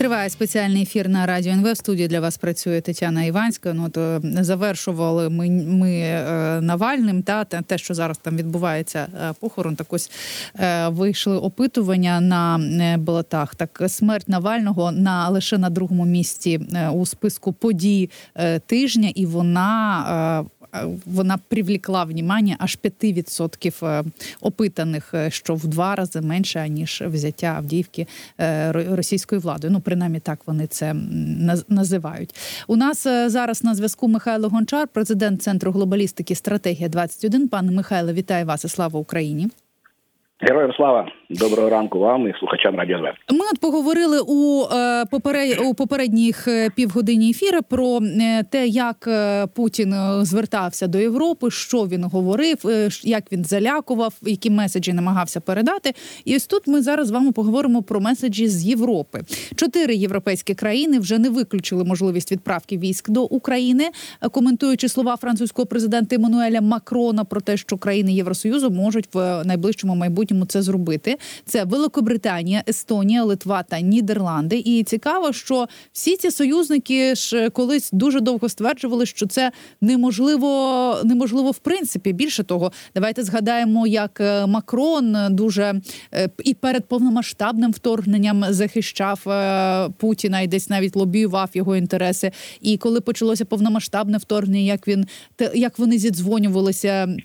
Триває спеціальний ефір на радіо НВ. В студії для вас працює Тетяна Іванська. Ну то завершували ми ми е, Навальним. Та те, що зараз там відбувається е, похорон, так ось е, вийшли опитування на болотах. Так смерть Навального на лише на другому місці у списку подій тижня, і вона вона привлекла внимання аж 5% е, опитаних, е, що в два рази менше ніж взяття Авдіївки е, російською владою. Ну принаймні так вони це називають. У нас зараз на зв'язку Михайло Гончар, президент центру глобалістики стратегія 21 Пане Михайло, вітаю вас і слава Україні. Героям слава доброго ранку вам і слухачам радіо ЗВ. Ми от поговорили у е, поперед... у попередніх е, півгодині ефіри про е, те, як Путін звертався до Європи, що він говорив, як він залякував, які меседжі намагався передати. І ось тут ми зараз з вами поговоримо про меседжі з Європи. Чотири європейські країни вже не виключили можливість відправки військ до України, коментуючи слова французького президента Еммануеля Макрона про те, що країни Євросоюзу можуть в найближчому майбутньому це зробити. Це Великобританія, Естонія, Литва та Нідерланди. І цікаво, що всі ці союзники ж колись дуже довго стверджували, що це неможливо, неможливо в принципі. Більше того, давайте згадаємо, як е, Макрон дуже е, і перед повномасштабним вторгненням захищав е, Путіна і десь навіть лобіював його інтереси. І коли почалося повномасштабне вторгнення, як він як вони зідзвонювалися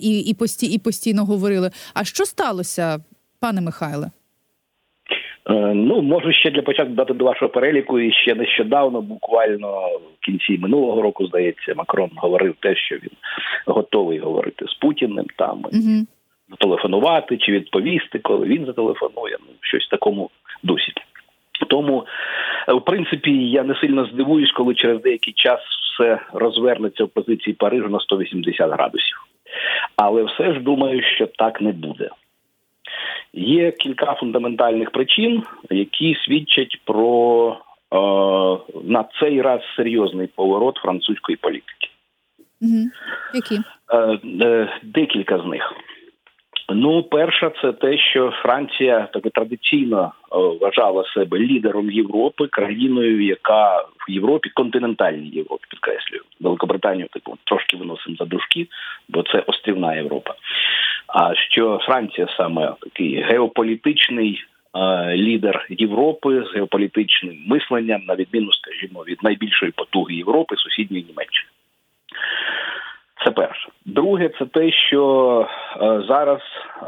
і і, пості, і постійно говорили. А що сталося, пане Михайле? Е, ну, можу ще для початку дати до вашого переліку. І ще нещодавно, буквально в кінці минулого року, здається, Макрон говорив те, що він готовий говорити з Путіним там угу. зателефонувати чи відповісти, коли він зателефонує. Ну, щось в такому дусі. Тому, е, в принципі, я не сильно здивуюсь, коли через деякий час все розвернеться в позиції Парижу на 180 градусів. Але все ж думаю, що так не буде. Є кілька фундаментальних причин, які свідчать про е, на цей раз серйозний поворот французької політики. Угу. Які? Е, е, Декілька з них. Ну, перша, це те, що Франція так традиційно е, вважала себе лідером Європи, країною, яка в Європі, континентальній Європі, підкреслюю, Великобританію, типу трошки виносимо за дужки, бо це острівна Європа. А що Франція саме такий геополітичний е, лідер Європи з геополітичним мисленням, на відміну, скажімо, від найбільшої потуги Європи, сусідньої Німеччини. Це перше. Друге, це те, що е, зараз е,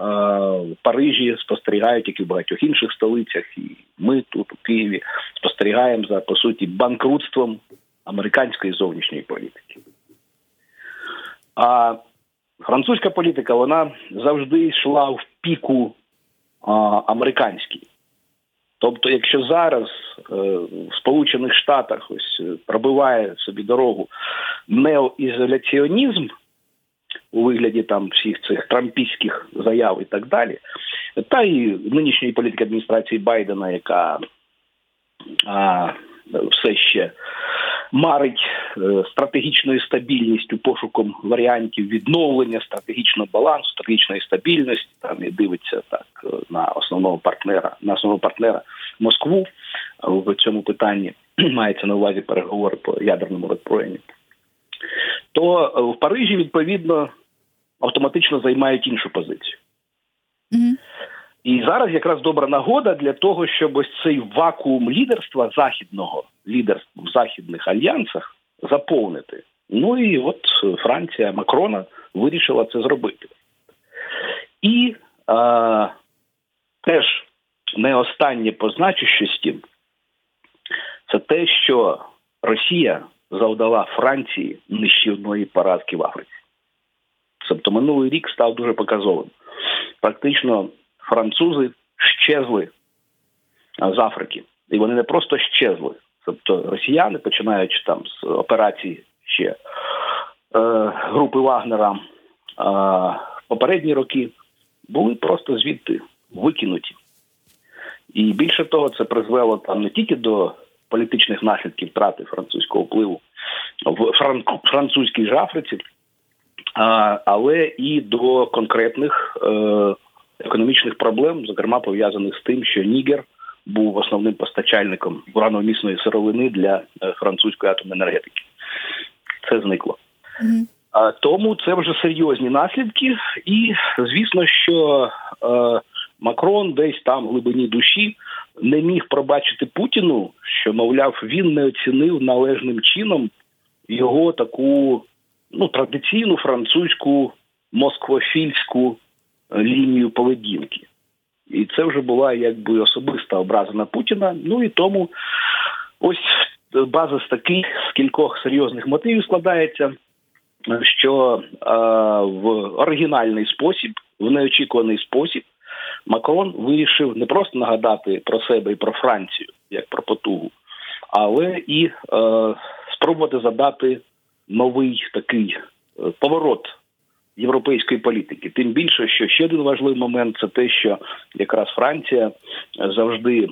в Парижі спостерігають, як і в багатьох інших столицях, і ми тут у Києві спостерігаємо за по суті банкрутством американської зовнішньої політики. А французька політика вона завжди йшла в піку а, американській. Тобто, якщо зараз е, в Сполучених Штатах ось е, пробиває собі дорогу неоізоляціонізм у вигляді там всіх цих трампійських заяв і так далі, та і нинішньої політики адміністрації Байдена, яка а, все ще марить е, стратегічною стабільністю, пошуком варіантів відновлення стратегічного балансу, стратегічної стабільності. Там і дивиться так е, на основного партнера, на основного партнера Москву в цьому питанні мається на увазі переговори по ядерному роззброєнню. То е, в Парижі відповідно автоматично займають іншу позицію. Mm-hmm. І зараз якраз добра нагода для того, щоб ось цей вакуум лідерства західного лідерства в західних альянсах заповнити. Ну і от Франція Макрона вирішила це зробити. І а, теж не останнє по значущості це те, що Росія завдала Франції нищівної поразки в Африці. Тобто минулий рік став дуже показовим. Практично французи щезли з Африки, і вони не просто щезли. Тобто росіяни, починаючи там з операції ще е, групи Вагнера е, попередні роки, були просто звідти викинуті. І більше того, це призвело там не тільки до політичних наслідків втрати французького впливу в французькій ж Африці, а, але і до конкретних е, економічних проблем, зокрема пов'язаних з тим, що Нігер був основним постачальником урановмісної сировини для е, французької атомної енергетики. Це зникло. Mm-hmm. А тому це вже серйозні наслідки, і звісно, що е, Макрон десь там в глибині душі не міг пробачити Путіну, що мовляв він не оцінив належним чином його таку ну традиційну французьку москвофільську е, лінію поведінки. І це вже була якби особиста образа на Путіна. Ну і тому ось база з таких з кількох серйозних мотивів складається, що е, в оригінальний спосіб, в неочікуваний спосіб, Макрон вирішив не просто нагадати про себе і про Францію як про потугу, але і е, спробувати задати новий такий е, поворот європейської політики. Тим більше, що ще один важливий момент це те, що якраз Франція завжди е,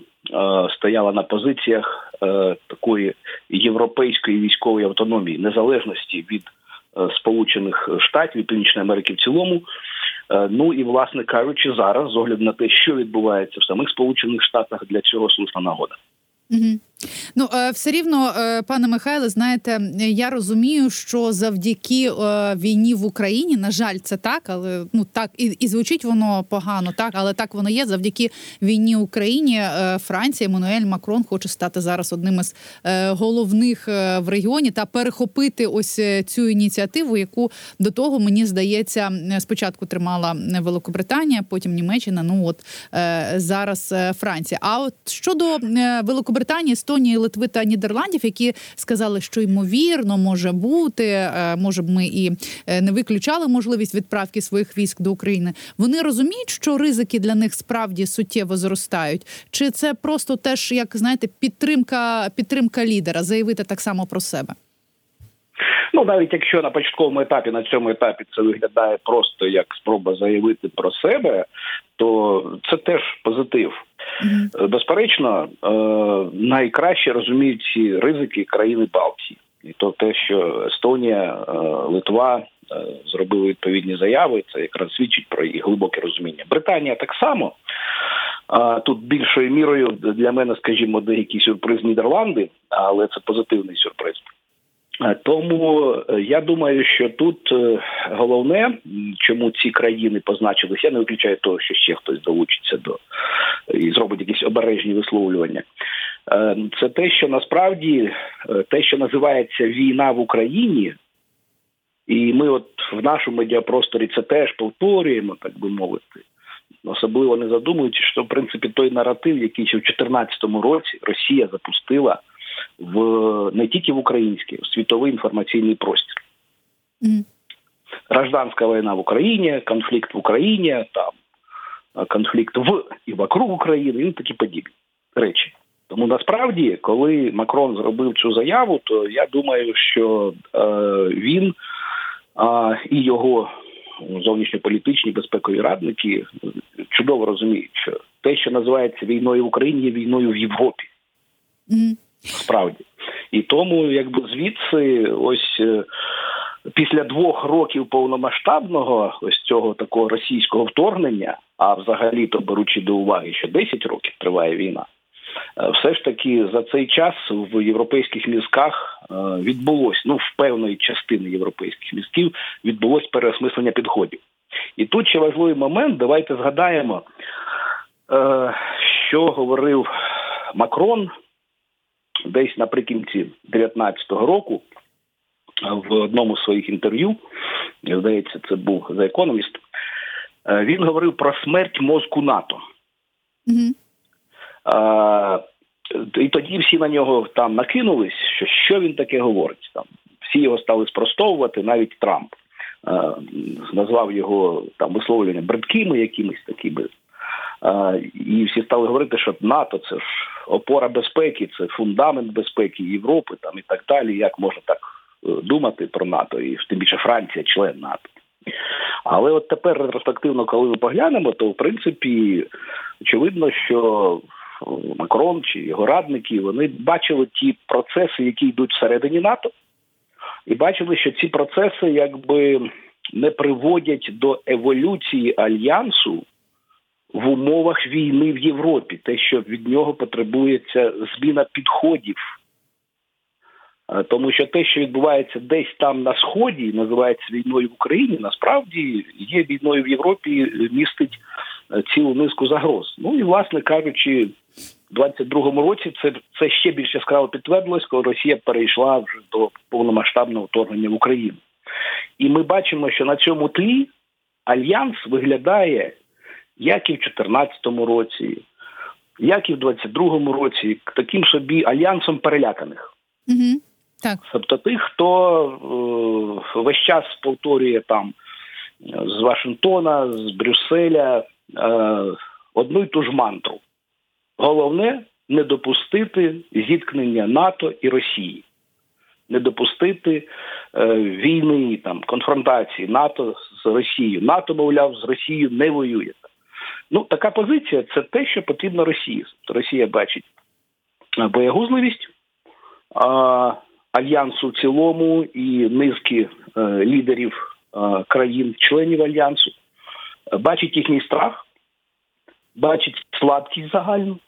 стояла на позиціях е, такої європейської військової автономії, незалежності від е, Сполучених Штатів і Північної Америки в цілому. Е, ну і власне кажучи, зараз з огляду на те, що відбувається в самих Сполучених Штатах, для цього слушна нагода. Угу. Ну е, все рівно, е, пане Михайле, знаєте, я розумію, що завдяки е, війні в Україні, на жаль, це так, але ну так і і звучить воно погано, так але так воно є. Завдяки війні в Україні Франція Еммануель Макрон хоче стати зараз одним із головних в регіоні та перехопити ось цю ініціативу, яку до того мені здається спочатку тримала Великобританія, потім Німеччина. Ну от зараз Франція. А от щодо Великобританії. Естонії, Литви та Нідерландів, які сказали, що ймовірно може бути, е, може б ми і е, не виключали можливість відправки своїх військ до України. Вони розуміють, що ризики для них справді суттєво зростають, чи це просто теж як знаєте, підтримка підтримка лідера заявити так само про себе. Ну, навіть якщо на початковому етапі на цьому етапі це виглядає просто як спроба заявити про себе, то це теж позитив. Mm-hmm. Безперечно, е, найкраще розуміють ці ризики країни Балтії, і то те, що Естонія, е, Литва зробили відповідні заяви, це якраз свідчить про їх глибоке розуміння. Британія так само. Тут більшою мірою для мене, скажімо, деякі сюрприз Нідерланди, але це позитивний сюрприз. Е, тому е, я думаю, що тут е, головне, чому ці країни позначилися, я не виключаю того, що ще хтось долучиться до і зробить якісь обережні висловлювання. Це те, що насправді те, що називається війна в Україні, і ми, от в нашому медіапросторі, це теж повторюємо, так би мовити. Особливо не задумуючи, що в принципі той наратив, який ще в 2014 році Росія запустила в не тільки в український, в світовий інформаційний простір. Mm. Гражданська війна в Україні, конфлікт в Україні, там конфлікт в і вокруг України, і такі подібні речі. Тому насправді, коли Макрон зробив цю заяву, то я думаю, що е, він е, і його зовнішньополітичні безпекові радники чудово розуміють, що те, що називається війною в Україні, є війною в Європі. Mm. Справді. І тому, якби звідси, ось е, після двох років повномасштабного ось цього такого російського вторгнення, а взагалі-то беручи до уваги, що 10 років триває війна, е, все ж таки за цей час в європейських мізках е, відбулось, ну в певної частини європейських мізків відбулось переосмислення підходів. І тут ще важливий момент. Давайте згадаємо, що говорив Макрон десь наприкінці 2019 року в одному з своїх інтерв'ю, здається, це був за економіст, він говорив про смерть мозку НАТО. Mm-hmm. А, І тоді всі на нього там накинулись, що що він таке говорить. Там Всі його стали спростовувати, навіть Трамп а, назвав його там висловлення бридкими якимись такими. І всі стали говорити, що НАТО це ж опора безпеки, це фундамент безпеки Європи, там і так далі. Як можна так е, думати про НАТО, і тим більше Франція, член НАТО. Але от тепер ретроспективно, коли ми поглянемо, то в принципі очевидно, що Макрон чи його радники вони бачили ті процеси, які йдуть всередині НАТО, і бачили, що ці процеси якби не приводять до еволюції альянсу в умовах війни в Європі, те, що від нього потребується зміна підходів. Е, тому що те, що відбувається десь там на сході, називається війною в Україні, насправді є війною в Європі, містить е, цілу низку загроз. Ну і власне кажучи, в 22-му році це це ще більш яскраво підтвердилось, коли Росія перейшла вже до повномасштабного вторгнення в Україну. І ми бачимо, що на цьому тлі альянс виглядає як і в 2014 році, як і в 22-му році, таким собі альянсом переляканих. Угу. Так. Тобто тих, хто е, весь час повторює там з Вашингтона, з Брюсселя е, одну й ту ж мантру. Головне не допустити зіткнення НАТО і Росії, не допустити е, війни, там конфронтації НАТО з Росією. НАТО, мовляв, з Росією не воює. Ну, така позиція це те, що потрібно Росії. Росія бачить боягузливість а, альянсу в цілому і низки а, е, лідерів а, країн-членів альянсу, бачить їхній страх, бачить слабкість загальну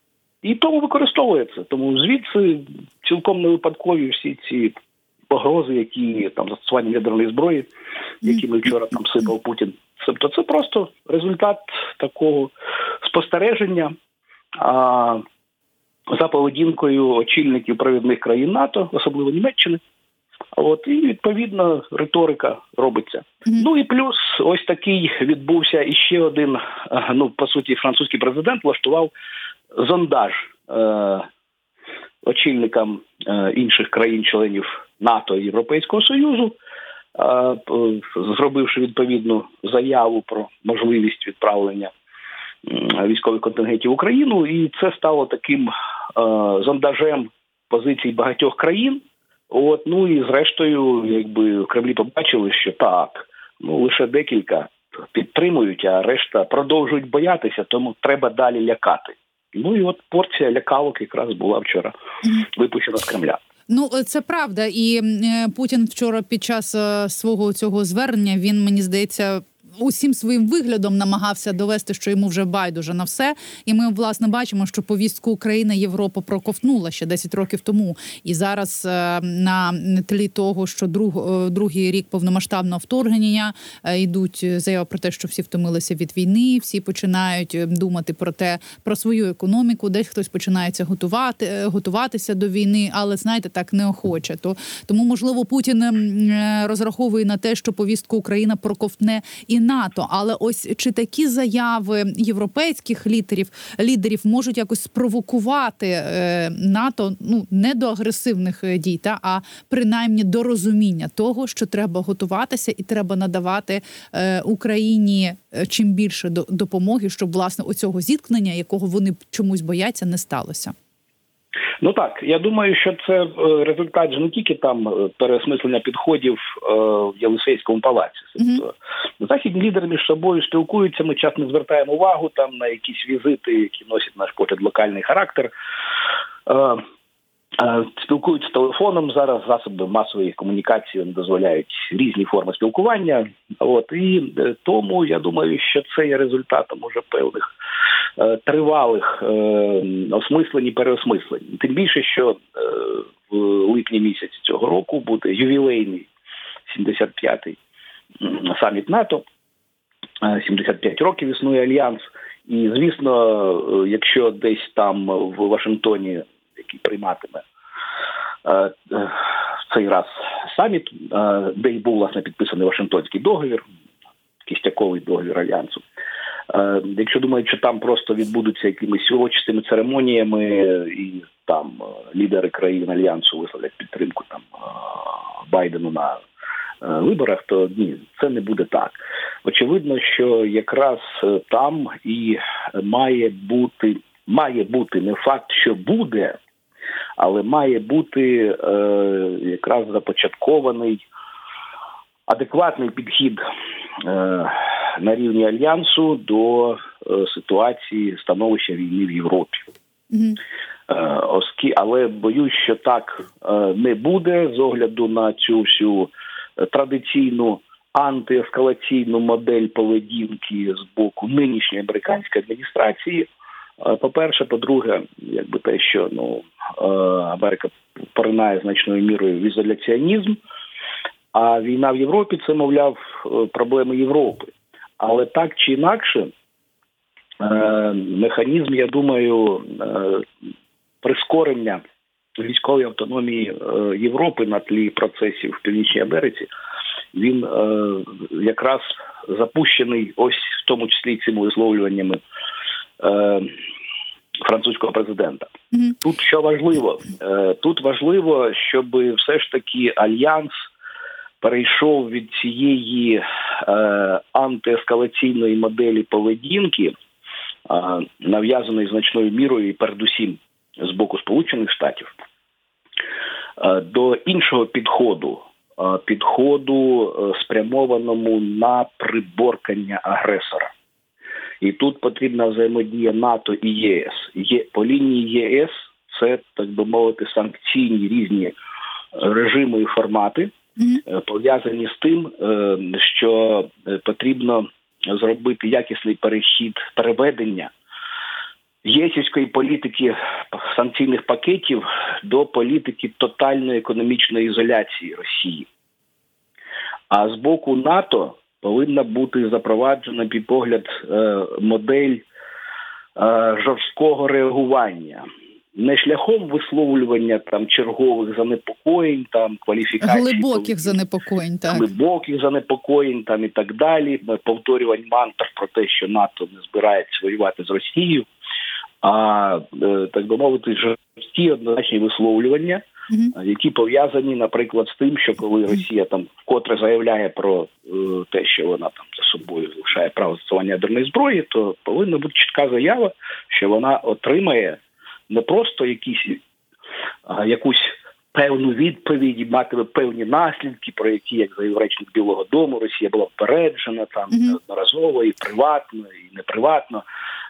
і тому використовує це. Тому звідси цілком не випадкові всі ці погрози, які там застосування ядерної зброї, які ми вчора там сипав Путін. Тобто це просто результат такого спостереження а, за поведінкою очільників провідних країн НАТО, особливо Німеччини. От і відповідно риторика робиться. Mm-hmm. Ну і плюс ось такий відбувся іще один. Ну по суті, французький президент влаштував зондаж е, очільникам е, інших країн-членів НАТО і Європейського Союзу зробивши відповідну заяву про можливість відправлення військових контингентів в Україну, і це стало таким зондажем позицій багатьох країн. От ну і зрештою, якби в Кремлі побачили, що так, ну лише декілька підтримують, а решта продовжують боятися, тому треба далі лякати. Ну і от порція лякалок якраз була вчора випущена з Кремля. Ну е, це правда, і е, Путін вчора під час е, свого цього звернення він мені здається усім своїм виглядом намагався довести, що йому вже байдуже на все. І ми власне бачимо, що повістку України Європа проковтнула ще 10 років тому. І зараз е, на тлі того, що друг е, другий рік повномасштабного вторгнення е, йдуть заяви про те, що всі втомилися від війни, всі починають думати про те, про свою економіку. Десь хтось починається готувати, готуватися до війни, але знаєте, так неохоче. То тому, можливо, Путін розраховує на те, що повістку Україна проковтне і НАТО. Але ось чи такі заяви європейських лідерів лідерів можуть якось спровокувати е, НАТО ну не до агресивних е, дій, та а принаймні до розуміння того, що треба готуватися і треба надавати е, Україні чим більше до допомоги, щоб власне оцього зіткнення, якого вони чомусь бояться, не сталося. Ну так, я думаю, що це е, результат ж не тільки там е, переосмислення підходів е, в Єлисейському палаці. Тобто західні лідери між собою спілкуються. Ми час не звертаємо увагу там на якісь візити, які носять наш погляд локальний характер. Спілкуються телефоном зараз. Засоби масової комунікації дозволяють різні форми спілкування. От і тому я думаю, що це є результатом уже певних Е, тривалих е, осмислень і переосмислень. Тим більше, що е, в липні місяці цього року буде ювілейний 75-й саміт НАТО. 75 років існує альянс, і звісно, якщо десь там в Вашингтоні, який прийматиме в цей раз саміт, де й був власне підписаний Вашингтонський договір, кістяковий договір альянсу, Е, якщо думають, що там просто відбудуться якимись урочистими церемоніями, і там е, лідери країн альянсу висловлять підтримку там е, Байдену на виборах, то ні, це не буде так. Очевидно, що якраз там і має бути, має бути не факт, що буде, але має бути е, якраз започаткований адекватний підхід. Е, на рівні альянсу до е, ситуації становища війни в Європі. Mm-hmm. Оскі, але боюсь, що так е, не буде з огляду на цю всю традиційну антиескалаційну модель поведінки з боку нинішньої американської адміністрації. По-перше, по-друге, якби те, що ну Америка поринає значною мірою в ізоляціонізм, а війна в Європі це, мовляв, проблеми Європи. Але так чи інакше, механізм, я думаю, прискорення військової автономії Європи на тлі процесів в Північній Америці, він якраз запущений ось в тому числі цими висловлюваннями французького президента. Mm-hmm. Тут що важливо, тут важливо, щоб все ж таки альянс перейшов від цієї е, антиескалаційної моделі поведінки, е, нав'язаної значною мірою і передусім з боку Сполучених Штатів, е, до іншого підходу. Підходу спрямованому на приборкання агресора, і тут потрібна взаємодія НАТО і ЄС. Є по лінії ЄС це так би мовити санкційні різні режими і формати, mm-hmm. пов'язані з тим, е, що е, потрібно зробити якісний перехід переведення єсівської політики санкційних пакетів до політики тотальної економічної ізоляції Росії. А з боку НАТО повинна бути запроваджена під погляд модель жорсткого реагування не шляхом висловлювання там чергових занепокоєнь, там кваліфікацій глибоких занепокоєнь, так глибоких занепокоєнь, там і так далі. Повторювань мантр про те, що НАТО не збирається воювати з Росією, а е, так би мовити, жорсткі однозначні висловлювання. Які пов'язані, наприклад, з тим, що коли Росія там вкотре заявляє про е, те, що вона там за собою залишає право застосування ядерної зброї, то повинна бути чітка заява, що вона отримає не просто якісь а, якусь певну відповідь, матиме певні наслідки, про які, як заявив речник Білого Дому, Росія була впереджена там mm-hmm. неодноразово і приватно, і неприватно.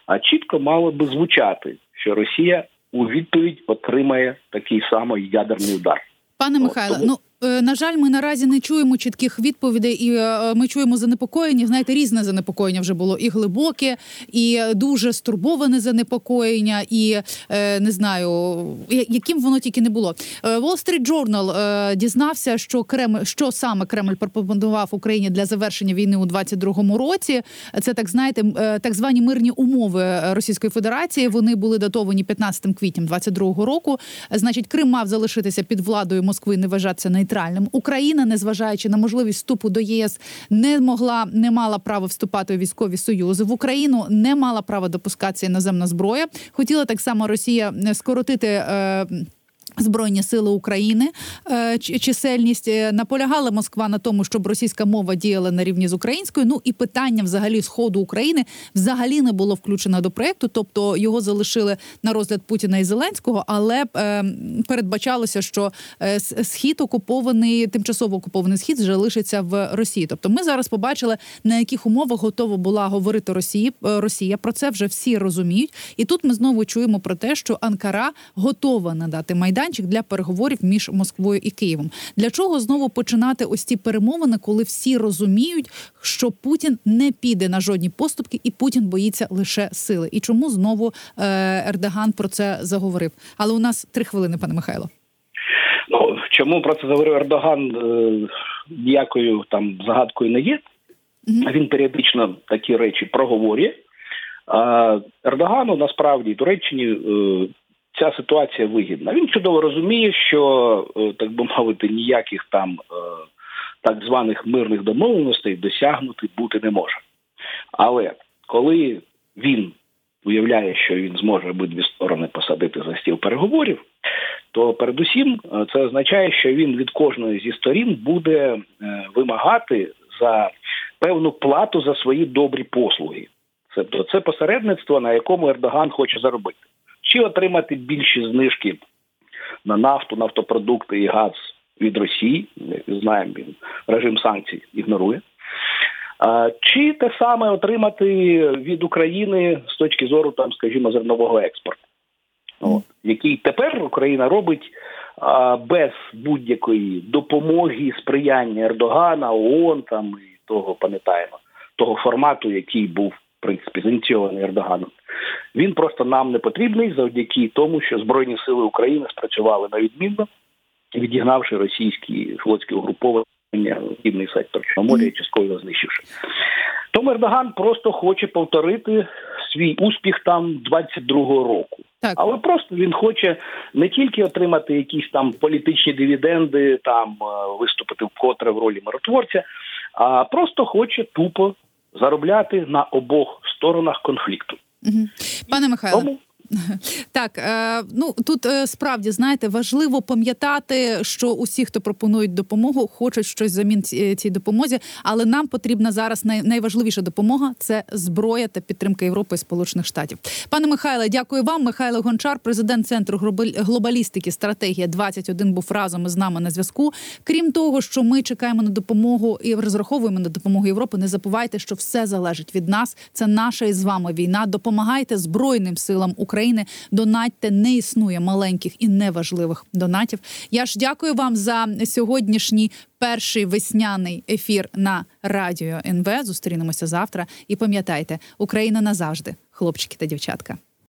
А чітко мало би звучати, що Росія у відповідь отримає такий самий ядерний удар. Пане Михайло, ну на жаль, ми наразі не чуємо чітких відповідей, і е, ми чуємо занепокоєння. Знаєте, різне занепокоєння вже було і глибоке, і дуже стурбоване занепокоєння, і е, не знаю, яким воно тільки не було. Wall Street Journal дізнався, що Кремль, що саме Кремль пропонував Україні для завершення війни у 22-му році. Це так знаєте, так звані мирні умови Російської Федерації. Вони були датовані 15 квітня 22-го року. Значить, Крим мав залишитися під владою Москви, не вважатися на нейтральним. Україна, незважаючи на можливість вступу до єС, не могла не мала права вступати у військові союзи. В Україну не мала права допускатися іноземна зброя. Хотіла так само Росія скоротити. Е, Збройні сили України е, чисельність е, наполягала Москва на тому, щоб російська мова діяла на рівні з українською. Ну і питання взагалі сходу України взагалі не було включено до проекту, тобто його залишили на розгляд Путіна і Зеленського, але е, передбачалося, що схід окупований, тимчасово окупований схід залишиться в Росії. Тобто, ми зараз побачили на яких умовах готова була говорити Росії. Росія про це вже всі розуміють, і тут ми знову чуємо про те, що Анкара готова надати майдан майданчик для переговорів між Москвою і Києвом. Для чого знову починати ось ці перемовини, коли всі розуміють, що Путін не піде на жодні поступки, і Путін боїться лише сили? І чому знову е, Ердоган про це заговорив? Але у нас три хвилини, пане Михайло. Ну чому про це заговорив Ердоган? Е, ніякою там загадкою не є. Mm-hmm. Він періодично такі речі проговорює. Ердогану насправді Туреччині е, ця ситуація вигідна. Він чудово розуміє, що е, так би мовити, ніяких там е, так званих мирних домовленостей досягнути бути не може. Але коли він уявляє, що він зможе обидві сторони посадити за стіл переговорів, то передусім е, це означає, що він від кожної зі сторін буде вимагати за певну плату за свої добрі послуги. Тобто це посередництво, на якому Ердоган хоче заробити чи отримати більші знижки на нафту, нафтопродукти і газ від Росії. Знаємо, він режим санкцій ігнорує. Чи те саме отримати від України з точки зору, там, скажімо, зернового експорту, який тепер Україна робить без будь-якої допомоги, сприяння Ердогана, ООН там і того пам'ятаємо, того формату, який був в принципі зініційований Ердоганом. Він просто нам не потрібний завдяки тому, що Збройні сили України спрацювали на відмінно, відігнавши російські флотські угруповання в сектор Чорноморя і частково знищивши. Тому Ердоган просто хоче повторити свій успіх там 22-го року. Так. Але просто він хоче не тільки отримати якісь там політичні дивіденди, там е, виступити вкотре в ролі миротворця, а просто хоче тупо заробляти на обох сторонах конфлікту. Пане Михайло, Тому Так, е, ну тут е, справді знаєте, важливо пам'ятати, що усі, хто пропонують допомогу, хочуть щось замін ці- цій допомозі. Але нам потрібна зараз найважливіша допомога це зброя та підтримка Європи і Сполучених Штатів. Пане Михайле, дякую вам. Михайло Гончар, президент центру глобалістики, стратегія 21 був разом із нами на зв'язку. Крім того, що ми чекаємо на допомогу і розраховуємо на допомогу Європи. Не забувайте, що все залежить від нас. Це наша із вами війна. Допомагайте збройним силам України. Донатьте не існує маленьких і неважливих донатів. Я ж дякую вам за сьогоднішній перший весняний ефір на радіо НВ. Зустрінемося завтра. І пам'ятайте, Україна назавжди, хлопчики та дівчатка.